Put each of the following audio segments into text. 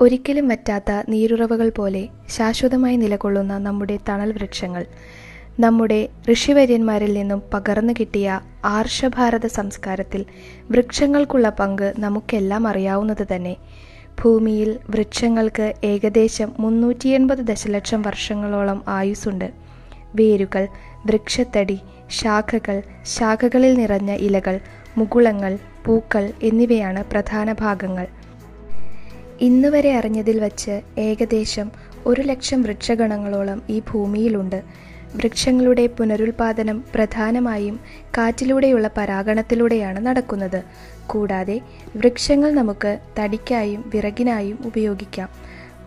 ഒരിക്കലും വറ്റാത്ത നീരുറവകൾ പോലെ ശാശ്വതമായി നിലകൊള്ളുന്ന നമ്മുടെ തണൽ വൃക്ഷങ്ങൾ. നമ്മുടെ ഋഷിവര്യന്മാരിൽ നിന്നും പകർന്നു കിട്ടിയ ആർഷഭാരത സംസ്കാരത്തിൽ വൃക്ഷങ്ങൾക്കുള്ള പങ്ക് നമുക്കെല്ലാം അറിയാവുന്നത് തന്നെ. ഭൂമിയിൽ വൃക്ഷങ്ങൾക്ക് ഏകദേശം മുന്നൂറ്റി എൺപത് ദശലക്ഷം വർഷങ്ങളോളം ആയുസ്സുണ്ട്. വേരുകൾ വൃക്ഷത്തടി ശാഖകൾ ശാഖകളിൽ നിറഞ്ഞ ഇലകൾ മുകുളങ്ങൾ പൂക്കൾ എന്നിവയാണ് പ്രധാന ഭാഗങ്ങൾ. ഇന്ന് വരെ അറിഞ്ഞതിൽ വച്ച് ഏകദേശം ഒരു ലക്ഷം വൃക്ഷഗണങ്ങളോളം ഈ ഭൂമിയിലുണ്ട്. വൃക്ഷങ്ങളുടെ പുനരുൽപാദനം പ്രധാനമായും കാറ്റിലൂടെയുള്ള പരാഗണത്തിലൂടെയാണ് നടക്കുന്നത്. കൂടാതെ വൃക്ഷങ്ങൾ നമുക്ക് തടിക്കായും വിറകിനായും ഉപയോഗിക്കാം.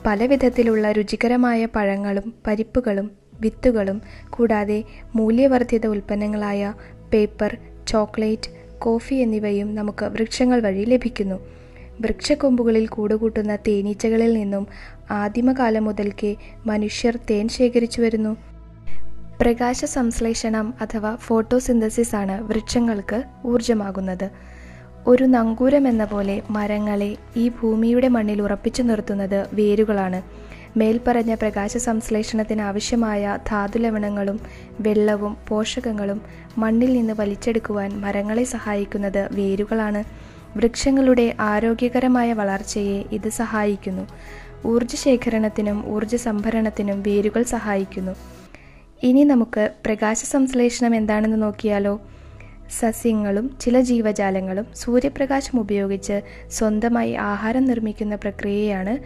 പല വിധത്തിലുള്ള രുചികരമായ പഴങ്ങളും പരിപ്പുകളും വിത്തുകളും കൂടാതെ മൂല്യവർദ്ധിത ഉൽപ്പന്നങ്ങളായ പേപ്പർ ചോക്ലേറ്റ് കോഫി എന്നിവയും നമുക്ക് വൃക്ഷങ്ങൾ വഴി ലഭിക്കുന്നു. വൃക്ഷക്കൊമ്പുകളിൽ കൂടുകൂട്ടുന്ന തേനീച്ചകളിൽ നിന്നും ആദിമകാലം മുതൽക്കേ മനുഷ്യർ തേൻ ശേഖരിച്ചു വരുന്നു. പ്രകാശ സംശ്ലേഷണം അഥവാ ഫോട്ടോസിന്തസിസ് ആണ് വൃക്ഷങ്ങൾക്ക് ഊർജമാകുന്നത് ഒരു നങ്കൂരം എന്ന പോലെ മരങ്ങളെ ഈ ഭൂമിയുടെ മണ്ണിൽ ഉറപ്പിച്ചു നിർത്തുന്നത് വേരുകളാണ്. മേൽപ്പറഞ്ഞ പ്രകാശ ആവശ്യമായ ധാതുലവണങ്ങളും വെള്ളവും പോഷകങ്ങളും മണ്ണിൽ നിന്ന് വലിച്ചെടുക്കുവാൻ മരങ്ങളെ സഹായിക്കുന്നത് വേരുകളാണ്. വൃക്ഷങ്ങളുടെ ആരോഗ്യകരമായ വളർച്ചയെ ഇത് സഹായിക്കുന്നു. ഊർജ ശേഖരണത്തിനും ഊർജ സംഭരണത്തിനും വേരുകൾ സഹായിക്കുന്നു. ഇനി നമുക്ക് പ്രകാശ സംശ്ലേഷണം എന്താണെന്ന് നോക്കിയാലോ? സസ്യങ്ങളും ചില ജീവജാലങ്ങളും സൂര്യപ്രകാശം ഉപയോഗിച്ച് സ്വന്തമായി ആഹാരം നിർമ്മിക്കുന്ന പ്രക്രിയയാണ്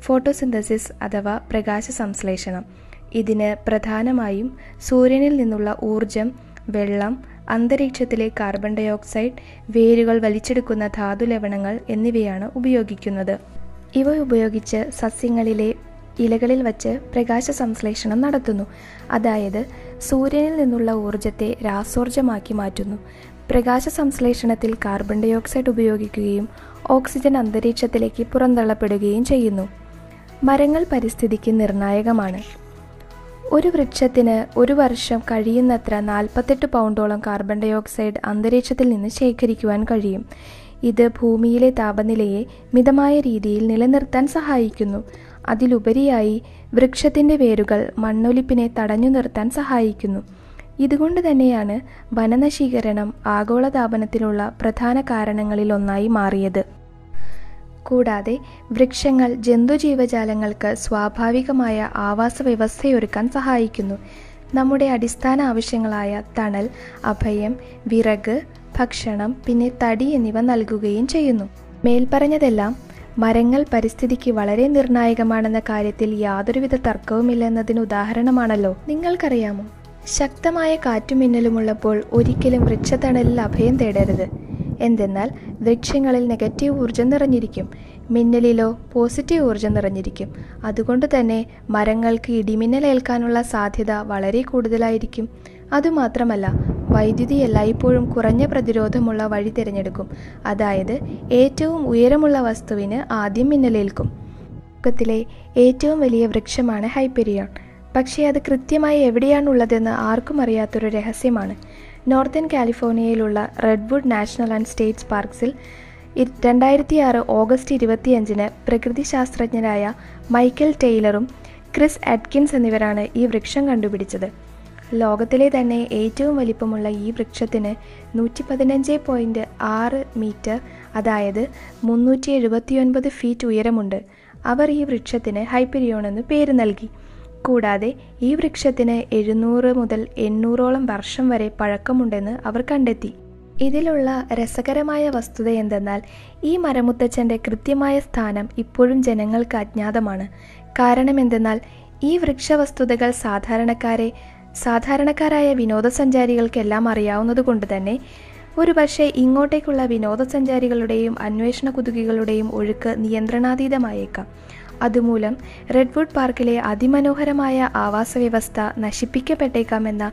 ഫോട്ടോസിന്തസിസ് അഥവാ പ്രകാശ സംശ്ലേഷണം ഇതിന് പ്രധാനമായും സൂര്യനിൽ നിന്നുള്ള ഊർജം വെള്ളം അന്തരീക്ഷത്തിലെ കാർബൺ ഡൈ ഓക്സൈഡ് വേരുകൾ വലിച്ചെടുക്കുന്ന ധാതു ലവണങ്ങൾ എന്നിവയാണ് ഉപയോഗിക്കുന്നത്. ഇവ ഉപയോഗിച്ച് സസ്യങ്ങളിലെ ഇലകളിൽ വച്ച് പ്രകാശ സംശ്ലേഷണം നടത്തുന്നു. അതായത് സൂര്യനിൽ നിന്നുള്ള ഊർജത്തെ രാസോർജമാക്കി മാറ്റുന്നു. പ്രകാശ സംശ്ലേഷണത്തിൽ കാർബൺ ഡൈ ഓക്സൈഡ് ഉപയോഗിക്കുകയും ഓക്സിജൻ അന്തരീക്ഷത്തിലേക്ക് പുറന്തള്ളപ്പെടുകയും ചെയ്യുന്നു. മരങ്ങൾ പരിസ്ഥിതിക്ക് നിർണായകമാണ്. ഒരു വൃക്ഷത്തിന് ഒരു വർഷം കഴിയുന്നത്ര നാൽപ്പത്തെട്ട് പൗണ്ടോളം കാർബൺ ഡൈ ഓക്സൈഡ് അന്തരീക്ഷത്തിൽ നിന്ന് ശേഖരിക്കുവാൻ കഴിയും. ഇത് ഭൂമിയിലെ താപനിലയെ മിതമായ രീതിയിൽ നിലനിർത്താൻ സഹായിക്കുന്നു. അതിലുപരിയായി വൃക്ഷത്തിന്റെ വേരുകൾ മണ്ണൊലിപ്പിനെ തടഞ്ഞു നിർത്താൻ സഹായിക്കുന്നു. ഇതുകൊണ്ട് തന്നെയാണ് വനനശീകരണം ആഗോളതാപനത്തിനുള്ള പ്രധാന കാരണങ്ങളിലൊന്നായി മാറിയത്. കൂടാതെ വൃക്ഷങ്ങൾ ജന്തുജീവജാലങ്ങൾക്ക് സ്വാഭാവികമായ ആവാസ വ്യവസ്ഥയൊരുക്കാൻ സഹായിക്കുന്നു. നമ്മുടെ അടിസ്ഥാന ആവശ്യങ്ങളായ തണൽ അഭയം വിറക് ഭക്ഷണം പിന്നെ തടി എന്നിവ നൽകുകയും ചെയ്യുന്നു. മേൽപ്പറഞ്ഞതെല്ലാം മരങ്ങൾ പരിസ്ഥിതിക്ക് വളരെ നിർണായകമാണെന്ന കാര്യത്തിൽ യാതൊരുവിധ തർക്കവുമില്ല എന്നതിന് ഉദാഹരണമാണല്ലോ. നിങ്ങൾക്കറിയാമോ? ശക്തമായ കാറ്റുമിന്നലുമുള്ളപ്പോൾ ഒരിക്കലും വൃക്ഷത്തണലിൽ അഭയം തേടരുത്. എന്തെന്നാൽ വൃക്ഷങ്ങളിൽ നെഗറ്റീവ് ഊർജം നിറഞ്ഞിരിക്കും. മിന്നലിലോ പോസിറ്റീവ് ഊർജം നിറഞ്ഞിരിക്കും. അതുകൊണ്ട് തന്നെ മരങ്ങൾക്ക് ഇടിമിന്നലേൽക്കാനുള്ള സാധ്യത വളരെ കൂടുതലായിരിക്കും. അതുമാത്രമല്ല വൈദ്യുതി എല്ലായ്പ്പോഴും കുറഞ്ഞ പ്രതിരോധമുള്ള വഴി തിരഞ്ഞെടുക്കും. അതായത് ഏറ്റവും ഉയരമുള്ള വസ്തുവിന് ആദ്യം മിന്നലേൽക്കും ലോകത്തിലെ ഏറ്റവും വലിയ വൃക്ഷമാണ് ഹൈപ്പെരിയോൺ. പക്ഷേ അത് കൃത്യമായി എവിടെയാണുള്ളതെന്ന് ആർക്കും അറിയാത്തൊരു രഹസ്യമാണ്. നോർത്തേൺ കാലിഫോർണിയയിലുള്ള റെഡ്വുഡ് നാഷണൽ ആൻഡ് സ്റ്റേറ്റ്സ് പാർക്സിൽ രണ്ടായിരത്തി ആറ് ഓഗസ്റ്റ് ഇരുപത്തിയഞ്ചിന് പ്രകൃതി ശാസ്ത്രജ്ഞരായ മൈക്കൽ ടെയ്ലറും ക്രിസ് അറ്റ്കിൻസ് എന്നിവരാണ് ഈ വൃക്ഷം കണ്ടുപിടിച്ചത്. ലോകത്തിലെ തന്നെ ഏറ്റവും വലിപ്പമുള്ള ഈ വൃക്ഷത്തിന് നൂറ്റി പതിനഞ്ച് പോയിന്റ് ആറ് മീറ്റർ അതായത് മുന്നൂറ്റി എഴുപത്തിയൊൻപത് ഫീറ്റ് ഉയരമുണ്ട്. അവർ ഈ വൃക്ഷത്തിന് ഹൈപ്പെരിയോൺ എന്ന് പേര് നൽകി. കൂടാതെ ഈ വൃക്ഷത്തിന് എഴുന്നൂറ് മുതൽ എണ്ണൂറോളം വർഷം വരെ പഴക്കമുണ്ടെന്ന് അവർ കണ്ടെത്തി. ഇതിലുള്ള രസകരമായ വസ്തുത എന്തെന്നാൽ ഈ മരമുത്തച്ഛന്റെ കൃത്യമായ സ്ഥാനം ഇപ്പോഴും ജനങ്ങൾക്ക് അജ്ഞാതമാണ്. കാരണം എന്തെന്നാൽ ഈ വൃക്ഷവസ്തുതകൾ സാധാരണക്കാരെ സാധാരണക്കാരായ വിനോദസഞ്ചാരികൾക്കെല്ലാം അറിയാവുന്നതുകൊണ്ട് തന്നെ ഒരു പക്ഷേ ഇങ്ങോട്ടേക്കുള്ള വിനോദസഞ്ചാരികളുടെയും അന്വേഷണ കുതുകികളുടെയും ഒഴുക്ക് നിയന്ത്രണാതീതമായേക്കാം. അതുമൂലം റെഡ്വുഡ് പാർക്കിലെ അതിമനോഹരമായ ആവാസ വ്യവസ്ഥ നശിപ്പിക്കപ്പെട്ടേക്കാമെന്ന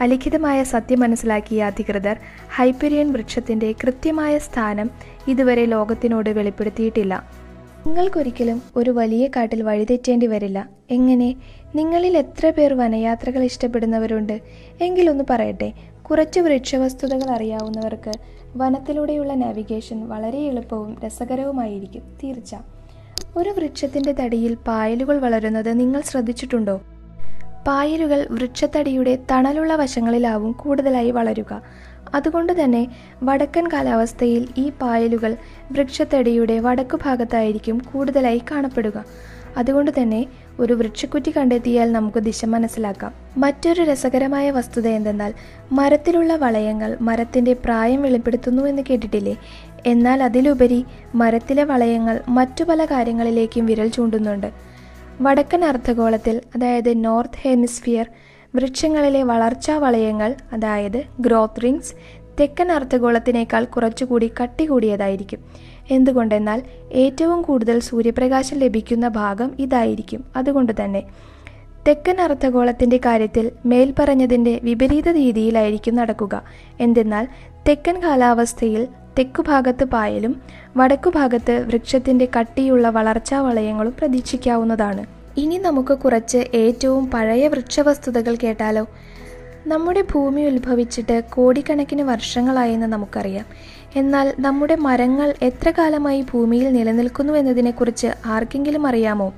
അലിഖിതമായ സത്യം മനസ്സിലാക്കിയ അധികൃതർ ഹൈപ്പരിയൻ വൃക്ഷത്തിന്റെ കൃത്യമായ സ്ഥാനം ഇതുവരെ ലോകത്തിനോട് വെളിപ്പെടുത്തിയിട്ടില്ല. നിങ്ങൾക്കൊരിക്കലും ഒരു വലിയ കാട്ടിൽ വഴിതെറ്റേണ്ടി വരില്ല. എങ്ങനെ? നിങ്ങളിൽ എത്ര പേർ വനയാത്രകൾ ഇഷ്ടപ്പെടുന്നവരുണ്ട്? എങ്കിലൊന്ന് പറയട്ടെ. കുറച്ച് വൃക്ഷവസ്തുതകൾ അറിയാവുന്നവർക്ക് വനത്തിലൂടെയുള്ള നാവിഗേഷൻ വളരെ എളുപ്പവും രസകരവുമായിരിക്കും. തീർച്ച ഒരു വൃക്ഷത്തിന്റെ തടിയിൽ പായലുകൾ വളരുന്നത് നിങ്ങൾ ശ്രദ്ധിച്ചിട്ടുണ്ടോ? പായലുകൾ വൃക്ഷത്തടിയുടെ തണലുള്ള വശങ്ങളിലാവും കൂടുതലായി വളരുക. അതുകൊണ്ട് തന്നെ വടക്കൻ കാലാവസ്ഥയിൽ ഈ പായലുകൾ വൃക്ഷത്തടിയുടെ വടക്കു ഭാഗത്തായിരിക്കും കൂടുതലായി കാണപ്പെടുക. അതുകൊണ്ട് തന്നെ ഒരു വൃക്ഷക്കുറ്റി കണ്ടെത്തിയാൽ നമുക്ക് ദിശ മനസ്സിലാക്കാം. മറ്റൊരു രസകരമായ വസ്തുത എന്തെന്നാൽ മരത്തിലുള്ള വളയങ്ങൾ മരത്തിന്റെ പ്രായം വെളിപ്പെടുത്തുന്നു എന്ന് കേട്ടിട്ടില്ലേ? എന്നാൽ അതിലുപരി മരത്തിലെ വളയങ്ങൾ മറ്റു പല കാര്യങ്ങളിലേക്കും വിരൽ ചൂണ്ടുന്നുണ്ട്. വടക്കൻ അർദ്ധഗോളത്തിൽ അതായത് നോർത്ത് ഹെമിസ്ഫിയർ വൃക്ഷങ്ങളിലെ വളർച്ചാ വളയങ്ങൾ അതായത് ഗ്രോത്ത് റിങ്സ് തെക്കൻ അർദ്ധഗോളത്തിനേക്കാൾ കുറച്ചുകൂടി കട്ടി കൂടിയതായിരിക്കും എന്തുകൊണ്ടെന്നാൽ ഏറ്റവും കൂടുതൽ സൂര്യപ്രകാശം ലഭിക്കുന്ന ഭാഗം ഇതായിരിക്കും. അതുകൊണ്ട് തന്നെ തെക്കൻ അർദ്ധഗോളത്തിന്റെ കാര്യത്തിൽ മേൽപ്പറഞ്ഞതിന്റെ വിപരീത രീതിയിലായിരിക്കും നടക്കുക. എന്തെന്നാൽ തെക്കൻ കാലാവസ്ഥയിൽ തെക്കുഭാഗത്ത് പായലും വടക്കുഭാഗത്ത് വൃക്ഷത്തിന്റെ കട്ടിയുള്ള വളർച്ചാ വളയങ്ങളും പ്രതീക്ഷിക്കാവുന്നതാണ്. ഇനി നമുക്ക് കുറച്ച് ഏറ്റവും പഴയ വൃക്ഷവസ്തുതകൾ കേട്ടാലോ? നമ്മുടെ ഭൂമി ഉത്ഭവിച്ചിട്ട് കോടിക്കണക്കിന് വർഷങ്ങളായെന്ന് നമുക്കറിയാം. എന്നാൽ നമ്മുടെ മരങ്ങൾ എത്ര കാലമായി ഭൂമിയിൽ നിലനിൽക്കുന്നു എന്നതിനെക്കുറിച്ച് ആർക്കെങ്കിലും അറിയാമോ?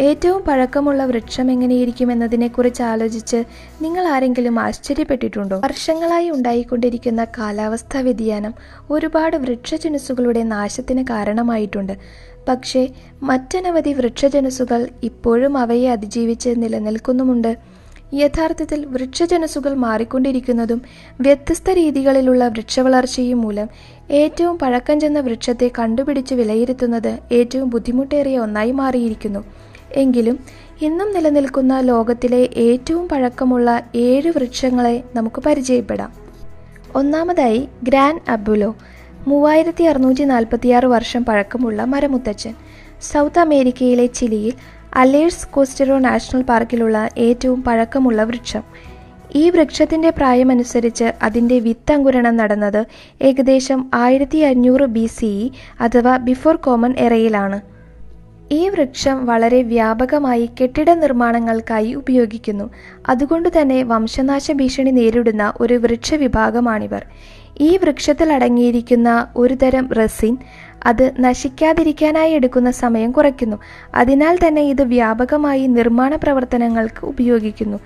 ഏറ്റവും പഴക്കമുള്ള വൃക്ഷം എങ്ങനെയിരിക്കും എന്നതിനെക്കുറിച്ച് ആലോചിച്ച് നിങ്ങൾ ആരെങ്കിലും ആശ്ചര്യപ്പെട്ടിട്ടുണ്ടോ? വർഷങ്ങളായി ഉണ്ടായിക്കൊണ്ടിരിക്കുന്ന കാലാവസ്ഥാ വ്യതിയാനം ഒരുപാട് വൃക്ഷജനുസുകളുടെ നാശത്തിന് കാരണമായിട്ടുണ്ട്. പക്ഷേ മറ്റനവധി വൃക്ഷജനുസുകൾ ഇപ്പോഴും അവയെ അതിജീവിച്ച് നിലനിൽക്കുന്നുമുണ്ട്. യഥാർത്ഥത്തിൽ വൃക്ഷജനസുകൾ മാറിക്കൊണ്ടിരിക്കുന്നതും വ്യത്യസ്ത രീതികളിലുള്ള വൃക്ഷവളർച്ചയും മൂലം ഏറ്റവും പഴക്കം ചെന്ന വൃക്ഷത്തെ കണ്ടുപിടിച്ച് വിലയിരുത്തുന്നത് ഏറ്റവും ബുദ്ധിമുട്ടേറിയ ഒന്നായി മാറിയിരിക്കുന്നു. എങ്കിലും ഇന്നും നിലനിൽക്കുന്ന ലോകത്തിലെ ഏറ്റവും പഴക്കമുള്ള ഏഴ് വൃക്ഷങ്ങളെ നമുക്ക് പരിചയപ്പെടാം. ഒന്നാമതായി ഗ്രാൻ അബുലോ മൂവായിരത്തി അറുന്നൂറ്റി നാൽപ്പത്തിയാറ് വർഷം പഴക്കമുള്ള മരമുത്തച്ഛൻ. സൗത്ത് അമേരിക്കയിലെ ചിലിയിൽ അലേഴ്സ് കോസ്റ്റെറോ നാഷണൽ പാർക്കിലുള്ള ഏറ്റവും പഴക്കമുള്ള വൃക്ഷം. ഈ വൃക്ഷത്തിന്റെ പ്രായമനുസരിച്ച് അതിന്റെ വിത്തങ്കുരണം നടന്നത് ഏകദേശം ആയിരത്തി അഞ്ഞൂറ് ബി സി ഇ അഥവാ ബിഫോർ കോമൺ എറയിലാണ്. ഈ വൃക്ഷം വളരെ വ്യാപകമായി കെട്ടിട നിർമ്മാണങ്ങൾക്കായി ഉപയോഗിക്കുന്നു. അതുകൊണ്ട് തന്നെ വംശനാശ ഭീഷണി നേരിടുന്ന ഒരു വൃക്ഷവിഭാഗമാണിവർ ഈ വൃക്ഷത്തിൽ അടങ്ങിയിരിക്കുന്ന ഒരു തരം റെസിൻ അത് നശിക്കാതിരിക്കാനായി എടുക്കുന്ന സമയം കുറയ്ക്കുന്നു. അതിനാൽ തന്നെ ഇത് വ്യാപകമായി നിർമ്മാണ പ്രവർത്തനങ്ങൾക്ക് ഉപയോഗിക്കുന്നു.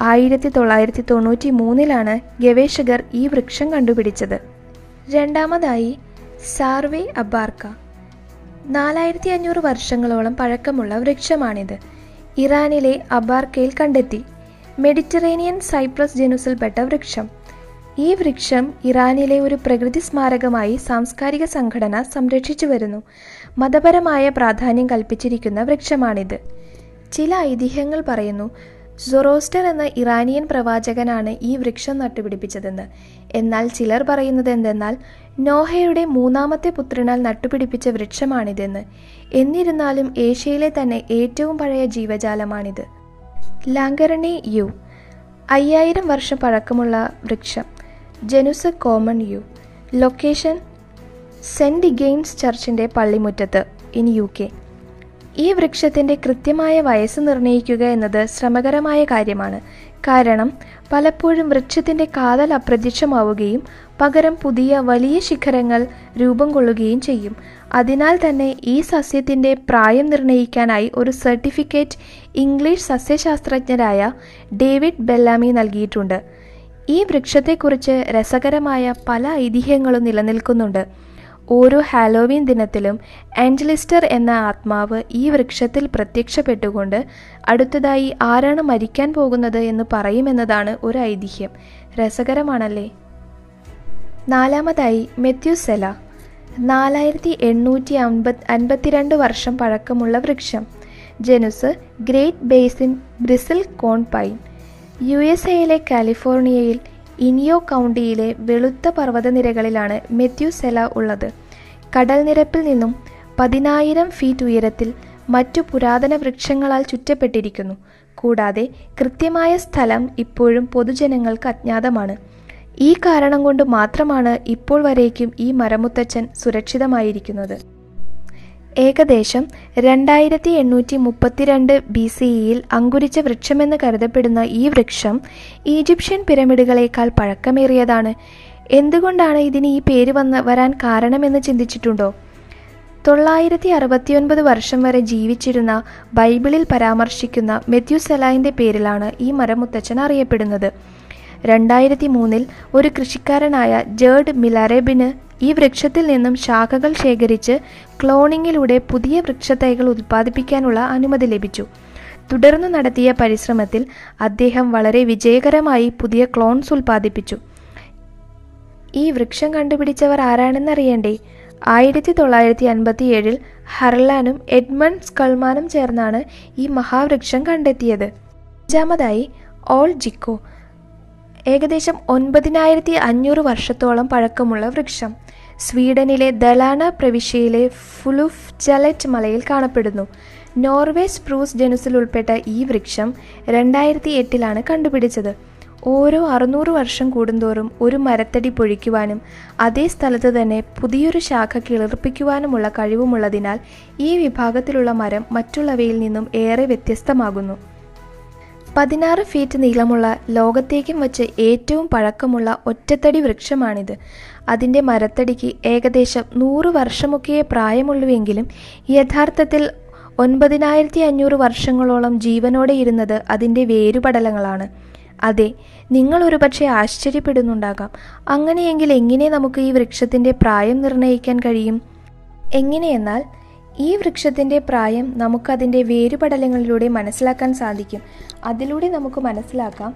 ആയിരത്തി തൊള്ളായിരത്തി തൊണ്ണൂറ്റി മൂന്നിലാണ് ഗവേഷകർ ഈ വൃക്ഷം കണ്ടുപിടിച്ചത്. രണ്ടാമതായി സാർവേ അബാർക്ക. നാലായിരത്തി അഞ്ഞൂറ് വർഷങ്ങളോളം പഴക്കമുള്ള വൃക്ഷമാണിത്. ഇറാനിലെ അബാർക്കയിൽ കണ്ടെത്തി. മെഡിറ്ററേനിയൻ സൈപ്രസ് ജനുസിൽപ്പെട്ട വൃക്ഷം. ഈ വൃക്ഷം ഇറാനിലെ ഒരു പ്രകൃതി സ്മാരകമായി സാംസ്കാരിക സംഘടന സംരക്ഷിച്ചു വരുന്നു. മതപരമായ പ്രാധാന്യം കൽപ്പിച്ചിരിക്കുന്ന വൃക്ഷമാണിത്. ചില ഐതിഹ്യങ്ങൾ പറയുന്നു സൊറോസ്റ്റർ എന്ന ഇറാനിയൻ പ്രവാചകനാണ് ഈ വൃക്ഷം നട്ടുപിടിപ്പിച്ചതെന്ന്. എന്നാൽ ചിലർ പറയുന്നത് എന്തെന്നാൽ നോഹയുടെ മൂന്നാമത്തെ പുത്രനാൽ നട്ടുപിടിപ്പിച്ച വൃക്ഷമാണിതെന്ന്. എന്നിരുന്നാലും ഏഷ്യയിലെ തന്നെ ഏറ്റവും പഴയ ജീവജാലമാണിത്. ലാങ്കരണി യു. അയ്യായിരം വർഷം പഴക്കമുള്ള വൃക്ഷം. Genus common yew. Location saint James ചർച്ചിന്റെ പള്ളിമുറ്റത്ത് ഇൻ യു കെ ഈ വൃക്ഷത്തിന്റെ കൃത്യമായ വയസ്സ് നിർണയിക്കുക എന്നത് ശ്രമകരമായ കാര്യമാണ്. കാരണം പലപ്പോഴും വൃക്ഷത്തിന്റെ കാതൽ അപ്രത്യക്ഷമാവുകയും പകരം പുതിയ വലിയ ശിഖരങ്ങൾ രൂപം കൊള്ളുകയും ചെയ്യും. അതിനാൽ തന്നെ ഈ സസ്യത്തിന്റെ പ്രായം നിർണയിക്കാനായി ഒരു സർട്ടിഫിക്കറ്റ് ഇംഗ്ലീഷ് സസ്യശാസ്ത്രജ്ഞരായ ഡേവിഡ് ബെല്ലാമി നൽകിയിട്ടുണ്ട്. ഈ വൃക്ഷത്തെക്കുറിച്ച് രസകരമായ പല ഐതിഹ്യങ്ങളും നിലനിൽക്കുന്നുണ്ട്. ഓരോ ഹാലോവീൻ ദിനത്തിലും ആഞ്ചലിസ്റ്റർ എന്ന ആത്മാവ് ഈ വൃക്ഷത്തിൽ പ്രത്യക്ഷപ്പെട്ടുകൊണ്ട് അടുത്തതായി ആരാണ് മരിക്കാൻ പോകുന്നത് എന്ന് പറയുമെന്നതാണ് ഒരു ഐതിഹ്യം. രസകരമാണല്ലേ? നാലാമതായി മെത്യുസെല നാലായിരത്തി എണ്ണൂറ്റി അമ്പത് അൻപത്തിരണ്ട് വർഷം പഴക്കമുള്ള വൃക്ഷം. ജനുസ് Great Basin bristlecone pine. U S എയിലെ കാലിഫോർണിയയിൽ ഇനിയോ കൗണ്ടിയിലെ വെളുത്ത പർവതനിരകളിലാണ് മെത്യുസെല ഉള്ളത്. കടൽ നിരപ്പിൽ നിന്നും പതിനായിരം ഫീറ്റ് ഉയരത്തിൽ മറ്റു പുരാതന വൃക്ഷങ്ങളാൽ ചുറ്റപ്പെട്ടിരിക്കുന്നു. കൂടാതെ കൃത്യമായ സ്ഥലം ഇപ്പോഴും പൊതുജനങ്ങൾക്ക് അജ്ഞാതമാണ്. ഈ കാരണം കൊണ്ട് മാത്രമാണ് ഇപ്പോൾ വരേക്കും ഈ മരമുത്തച്ഛൻ സുരക്ഷിതമായിരിക്കുന്നത്. ഏകദേശം രണ്ടായിരത്തി എണ്ണൂറ്റി മുപ്പത്തിരണ്ട് ബി സിഇയിൽ അങ്കുരിച്ച വൃക്ഷമെന്ന് കരുതപ്പെടുന്ന ഈ വൃക്ഷം ഈജിപ്ഷ്യൻ പിരമിഡുകളേക്കാൾ പഴക്കമേറിയതാണ്. എന്തുകൊണ്ടാണ് ഇതിന് ഈ പേര് വന്ന് വരാൻ കാരണമെന്ന് ചിന്തിച്ചിട്ടുണ്ടോ? തൊള്ളായിരത്തി അറുപത്തിയൊൻപത് വർഷം വരെ ജീവിച്ചിരുന്ന ബൈബിളിൽ പരാമർശിക്കുന്ന മെത്യുസെലായിന്റെ പേരിലാണ് ഈ മരമുത്തച്ഛൻ അറിയപ്പെടുന്നത്. രണ്ടായിരത്തി മൂന്നിൽ ഒരു കൃഷിക്കാരനായ ജേർഡ് മിലറേബിന് ഈ വൃക്ഷത്തിൽ നിന്നും ശാഖകൾ ശേഖരിച്ച് ക്ലോണിങ്ങിലൂടെ പുതിയ വൃക്ഷത്തൈകൾ ഉൽപ്പാദിപ്പിക്കാനുള്ള അനുമതി ലഭിച്ചു. തുടർന്ന് നടത്തിയ പരിശ്രമത്തിൽ അദ്ദേഹം വളരെ വിജയകരമായി പുതിയ ക്ലോൺസ് ഉൽപ്പാദിപ്പിച്ചു. ഈ വൃക്ഷം കണ്ടുപിടിച്ചവർ ആരാണെന്നറിയണ്ടേ? ആയിരത്തി തൊള്ളായിരത്തി അൻപത്തി ഏഴിൽ ഹർലാനും എഡ്മണ്ട് സ്കൾമാനും ചേർന്നാണ് ഈ മഹാവൃക്ഷം കണ്ടെത്തിയത്. അഞ്ചാമതായി ഓൾ ജിക്കോ ഏകദേശം ഒൻപതിനായിരത്തി അഞ്ഞൂറ് വർഷത്തോളം പഴക്കമുള്ള വൃക്ഷം. സ്വീഡനിലെ ദലാന പ്രവിശ്യയിലെ ഫുലുഫ് ജലറ്റ് മലയിൽ കാണപ്പെടുന്നു. നോർവേ സ്പ്രൂസ് ജനുസിൽ ഉൾപ്പെട്ട ഈ വൃക്ഷം രണ്ടായിരത്തി എട്ടിലാണ് കണ്ടുപിടിച്ചത്. ഓരോ അറുന്നൂറ് വർഷം കൂടുന്തോറും ഒരു മരത്തടി പൊഴിക്കുവാനും അതേ സ്ഥലത്ത് തന്നെ പുതിയൊരു ശാഖ കിളിർപ്പിക്കുവാനുമുള്ള കഴിവുമുള്ളതിനാൽ ഈ വിഭാഗത്തിലുള്ള മരം മറ്റുള്ളവയിൽ നിന്നും ഏറെ വ്യത്യസ്തമാകുന്നു. പതിനാറ് ഫീറ്റ് നീളമുള്ള ലോകത്തേക്കും വച്ച് ഏറ്റവും പഴക്കമുള്ള ഒറ്റത്തടി വൃക്ഷമാണിത്. അതിന്റെ മരത്തടിക്ക് ഏകദേശം നൂറ് വർഷമൊക്കെയേ പ്രായമുള്ളൂവെങ്കിലും യഥാർത്ഥത്തിൽ ഒൻപതിനായിരത്തി അഞ്ഞൂറ് വർഷങ്ങളോളം ജീവനോടെ ഇരുന്നത് അതിന്റെ വേരുപടലങ്ങളാണ്. അതെ നിങ്ങൾ ഒരുപക്ഷെ ആശ്ചര്യപ്പെടുന്നുണ്ടാകാം. അങ്ങനെയെങ്കിൽ എങ്ങനെ നമുക്ക് ഈ വൃക്ഷത്തിന്റെ പ്രായം നിർണയിക്കാൻ കഴിയും? എങ്ങനെയെന്നാൽ ഈ വൃക്ഷത്തിന്റെ പ്രായം നമുക്കതിന്റെ വേരുപടലങ്ങളിലൂടെ മനസ്സിലാക്കാൻ സാധിക്കും. അതിലൂടെ നമുക്ക് മനസ്സിലാക്കാം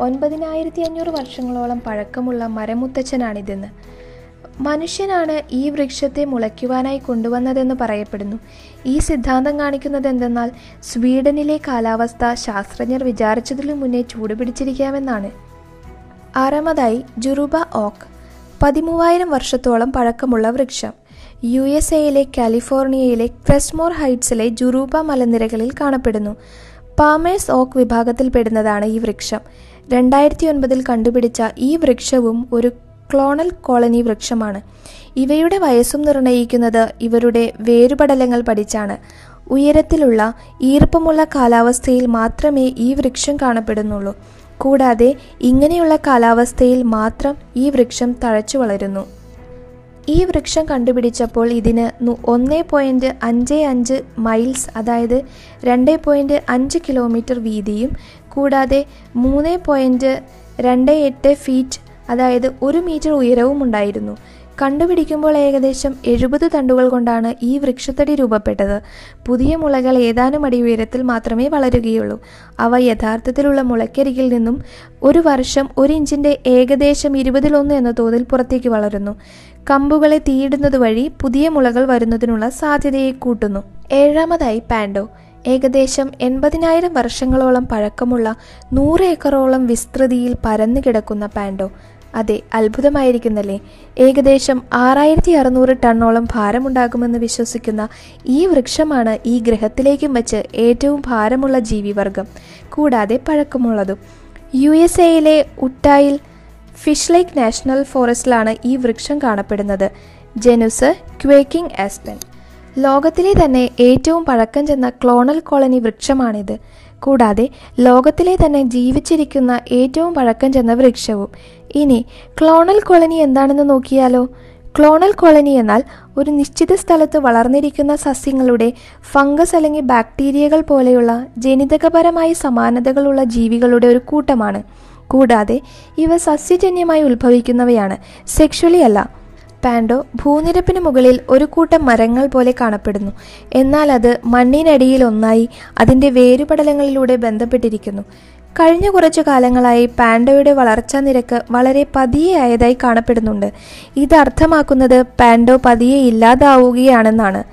ഒൻപതിനായിരത്തി അഞ്ഞൂറ് വർഷങ്ങളോളം പഴക്കമുള്ള മരമുത്തച്ഛനാണിതെന്ന്. മനുഷ്യനാണ് ഈ വൃക്ഷത്തെ മുളയ്ക്കുവാനായി കൊണ്ടുവന്നതെന്ന് പറയപ്പെടുന്നു. ഈ സിദ്ധാന്തം കാണിക്കുന്നത് എന്തെന്നാൽ സ്വീഡനിലെ കാലാവസ്ഥ ശാസ്ത്രജ്ഞർ വിചാരിച്ചതിലും മുന്നേ ചൂടുപിടിച്ചിരിക്കാമെന്നാണ്. ആറാമതായി ജുറുബ ഓക്ക് പതിമൂവായിരം വർഷത്തോളം പഴക്കമുള്ള വൃക്ഷം. യു എസ് എയിലെ കാലിഫോർണിയയിലെ ക്രെസ്മോർ ഹൈറ്റ്സിലെ ജുറൂബ മലനിരകളിൽ കാണപ്പെടുന്നു. പാമേഴ്സ് ഓക്ക് വിഭാഗത്തിൽപ്പെടുന്നതാണ് ഈ വൃക്ഷം. രണ്ടായിരത്തി ഒൻപതിൽ കണ്ടുപിടിച്ച ഈ വൃക്ഷവും ഒരു ക്ലോണൽ കോളനി വൃക്ഷമാണ്. ഇവയുടെ വയസ്സും നിർണയിക്കുന്നത് ഇവരുടെ വേരുപടലങ്ങൾ പഠിച്ചാണ്. ഉയരത്തിലുള്ള ഈർപ്പമുള്ള കാലാവസ്ഥയിൽ മാത്രമേ ഈ വൃക്ഷം കാണപ്പെടുന്നുള്ളൂ. കൂടാതെ ഇങ്ങനെയുള്ള കാലാവസ്ഥയിൽ മാത്രം ഈ വൃക്ഷം തഴച്ചു വളരുന്നു. ഈ വൃക്ഷം കണ്ടുപിടിച്ചപ്പോൾ ഇതിന് ഒന്ന് പോയിന്റ് അഞ്ച് അഞ്ച് മൈൽസ് അതായത് രണ്ട് പോയിന്റ് അഞ്ച് കിലോമീറ്റർ വീതിയും കൂടാതെ മൂന്ന് പോയിന്റ് രണ്ട് എട്ട് ഫീറ്റ് അതായത് ഒരു മീറ്റർ ഉയരവും ഉണ്ടായിരുന്നു. കണ്ടുപിടിക്കുമ്പോൾ ഏകദേശം എഴുപത് തണ്ടുകൾ കൊണ്ടാണ് ഈ വൃക്ഷത്തടി രൂപപ്പെട്ടത്. പുതിയ മുളകൾ ഏതാനും അടി ഉയരത്തിൽ മാത്രമേ വളരുകയുള്ളൂ. അവ യഥാർത്ഥത്തിലുള്ള മുളയ്ക്കരികിൽ നിന്നും ഒരു വർഷം ഒരു ഇഞ്ചിന്റെ ഏകദേശം ഇരുപതിലൊന്ന് എന്ന തോതിൽ പുറത്തേക്ക് വളരുന്നു. കമ്പുകളെ തീയിടുന്നത് വഴി പുതിയ മുളകൾ വരുന്നതിനുള്ള സാധ്യതയെ കൂട്ടുന്നു. ഏഴാമതായി പാൻഡോ. ഏകദേശം എൺപതിനായിരം വർഷങ്ങളോളം പഴക്കമുള്ള നൂറ് ഏക്കറോളം വിസ്തൃതിയിൽ പരന്നു കിടക്കുന്ന പാൻഡോ. അതെ അത്ഭുതമായിരിക്കുന്നല്ലേ? ഏകദേശം ആറായിരത്തി അറുന്നൂറ് ടണ്ണോളം ഭാരമുണ്ടാകുമെന്ന് വിശ്വസിക്കുന്ന ഈ വൃക്ഷമാണ് ഈ ഗ്രഹത്തിലേക്കും വച്ച് ഏറ്റവും ഭാരമുള്ള ജീവിവർഗം. കൂടാതെ പഴക്കമുള്ളതും. യു എസ് എയിലെ ഉട്ടായിൽ ഫിഷ് ലേക്ക് നാഷണൽ ഫോറസ്റ്റിലാണ് ഈ വൃക്ഷം കാണപ്പെടുന്നത്. ജനുസ് ക്വേക്കിംഗ് ആസ്പെൻ. ലോകത്തിലെ തന്നെ ഏറ്റവും പഴക്കം ചെന്ന ക്ലോണൽ കോളനി വൃക്ഷമാണിത്. കൂടാതെ ലോകത്തിലെ തന്നെ ജീവിച്ചിരിക്കുന്ന ഏറ്റവും പഴക്കം ചെന്ന വൃക്ഷവും. ഇനി ക്ലോണൽ കോളനി എന്താണെന്ന് നോക്കിയാലോ? ക്ലോണൽ കോളനി എന്നാൽ ഒരു നിശ്ചിത സ്ഥലത്ത് വളർന്നിരിക്കുന്ന സസ്യങ്ങളുടെ ഫംഗസ് അല്ലെങ്കിൽ ബാക്ടീരിയകൾ പോലെയുള്ള ജനിതകപരമായ സമാനതകളുള്ള ജീവികളുടെ ഒരു കൂട്ടമാണ്. കൂടാതെ ഇവ സസ്യജന്യമായി ഉത്ഭവിക്കുന്നവയാണ്. സെക്ഷലി അല്ല. പാൻഡോ ഭൂനിരപ്പിന് മുകളിൽ ഒരു കൂട്ടം മരങ്ങൾ പോലെ കാണപ്പെടുന്നു. എന്നാൽ അത് മണ്ണിനടിയിൽ ഒന്നായി അതിന്റെ വേരുപടലങ്ങളിലൂടെ ബന്ധപ്പെട്ടിരിക്കുന്നു. കഴിഞ്ഞ കുറച്ചു കാലങ്ങളായി പാൻഡോയുടെ വളർച്ചാ നിരക്ക് വളരെ പതിയെ ആയതായി കാണപ്പെടുന്നുണ്ട്. ഇത് അർത്ഥമാക്കുന്നത് പാൻഡോ പതിയെ ഇല്ലാതാവുകയാണെന്നാണ്.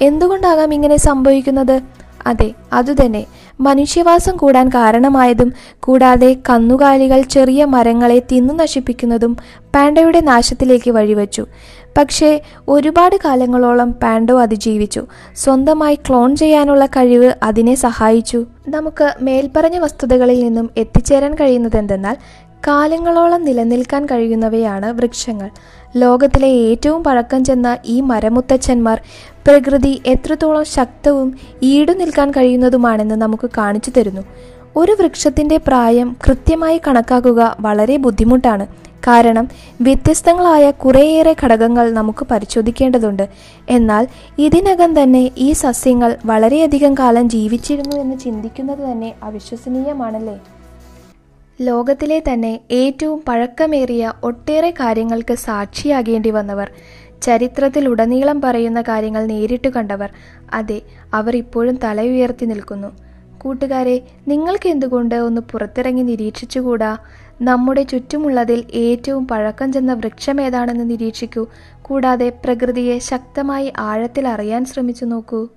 എന്തുകൊണ്ടാകാം ഇങ്ങനെ സംഭവിക്കുന്നത്? അതെ അതുതന്നെ. മനുഷ്യവാസം കൂടാൻ കാരണമായതും കൂടാതെ കന്നുകാലികൾ ചെറിയ മരങ്ങളെ തിന്നു നശിപ്പിക്കുന്നതും പാൻഡയുടെ നാശത്തിലേക്ക് വഴിവെച്ചു. പക്ഷേ ഒരുപാട് കാലങ്ങളോളം പാൻഡോ അതിജീവിച്ചു. സ്വന്തമായി ക്ലോൺ ചെയ്യാനുള്ള കഴിവ് അതിനെ സഹായിച്ചു. നമുക്ക് മേൽപ്പറഞ്ഞ വസ്തുതകളിൽ നിന്നും എത്തിച്ചേരാൻ കഴിയുന്നത് എന്തെന്നാൽ കാലങ്ങളോളം നിലനിൽക്കാൻ കഴിയുന്നവയാണ് വൃക്ഷങ്ങൾ. ലോകത്തിലെ ഏറ്റവും പഴക്കം ചെന്ന ഈ മരമുത്തച്ഛന്മാർ പ്രകൃതി എത്രത്തോളം ശക്തവും ഈടു നിൽക്കാൻ കഴിയുന്നതുമാണെന്ന് നമുക്ക് കാണിച്ചു തരുന്നു. ഒരു വൃക്ഷത്തിന്റെ പ്രായം കൃത്യമായി കണക്കാക്കുക വളരെ ബുദ്ധിമുട്ടാണ്. കാരണം വ്യത്യസ്തങ്ങളായ കുറേയേറെ ഘടകങ്ങൾ നമുക്ക് പരിശോധിക്കേണ്ടതുണ്ട്. എന്നാൽ ഇതിനകം തന്നെ ഈ സസ്യങ്ങൾ വളരെയധികം കാലം ജീവിച്ചിരുന്നു എന്ന് ചിന്തിക്കുന്നത് തന്നെ അവിശ്വസനീയമാണല്ലേ? ലോകത്തിലെ തന്നെ ഏറ്റവും പഴക്കമേറിയ ഒട്ടേറെ കാര്യങ്ങൾക്ക് സാക്ഷിയാകേണ്ടി വന്നവർ ചരിത്രത്തിലുടനീളം പറയുന്ന കാര്യങ്ങൾ നേരിട്ട് കണ്ടവർ അതെ അവർ ഇപ്പോഴും തല ഉയർത്തി നിൽക്കുന്നു. കൂട്ടുകാരെ നിങ്ങൾക്ക് എന്തുകൊണ്ട് ഒന്ന് പുറത്തിറങ്ങി നിരീക്ഷിച്ചുകൂടാ? നമ്മുടെ ചുറ്റുമുള്ളതിൽ ഏറ്റവും പഴക്കം ചെന്ന വൃക്ഷം ഏതാണെന്ന് നിരീക്ഷിക്കൂ. കൂടാതെ പ്രകൃതിയെ ശക്തമായി ആഴത്തിൽ അറിയാൻ ശ്രമിച്ചു നോക്കൂ.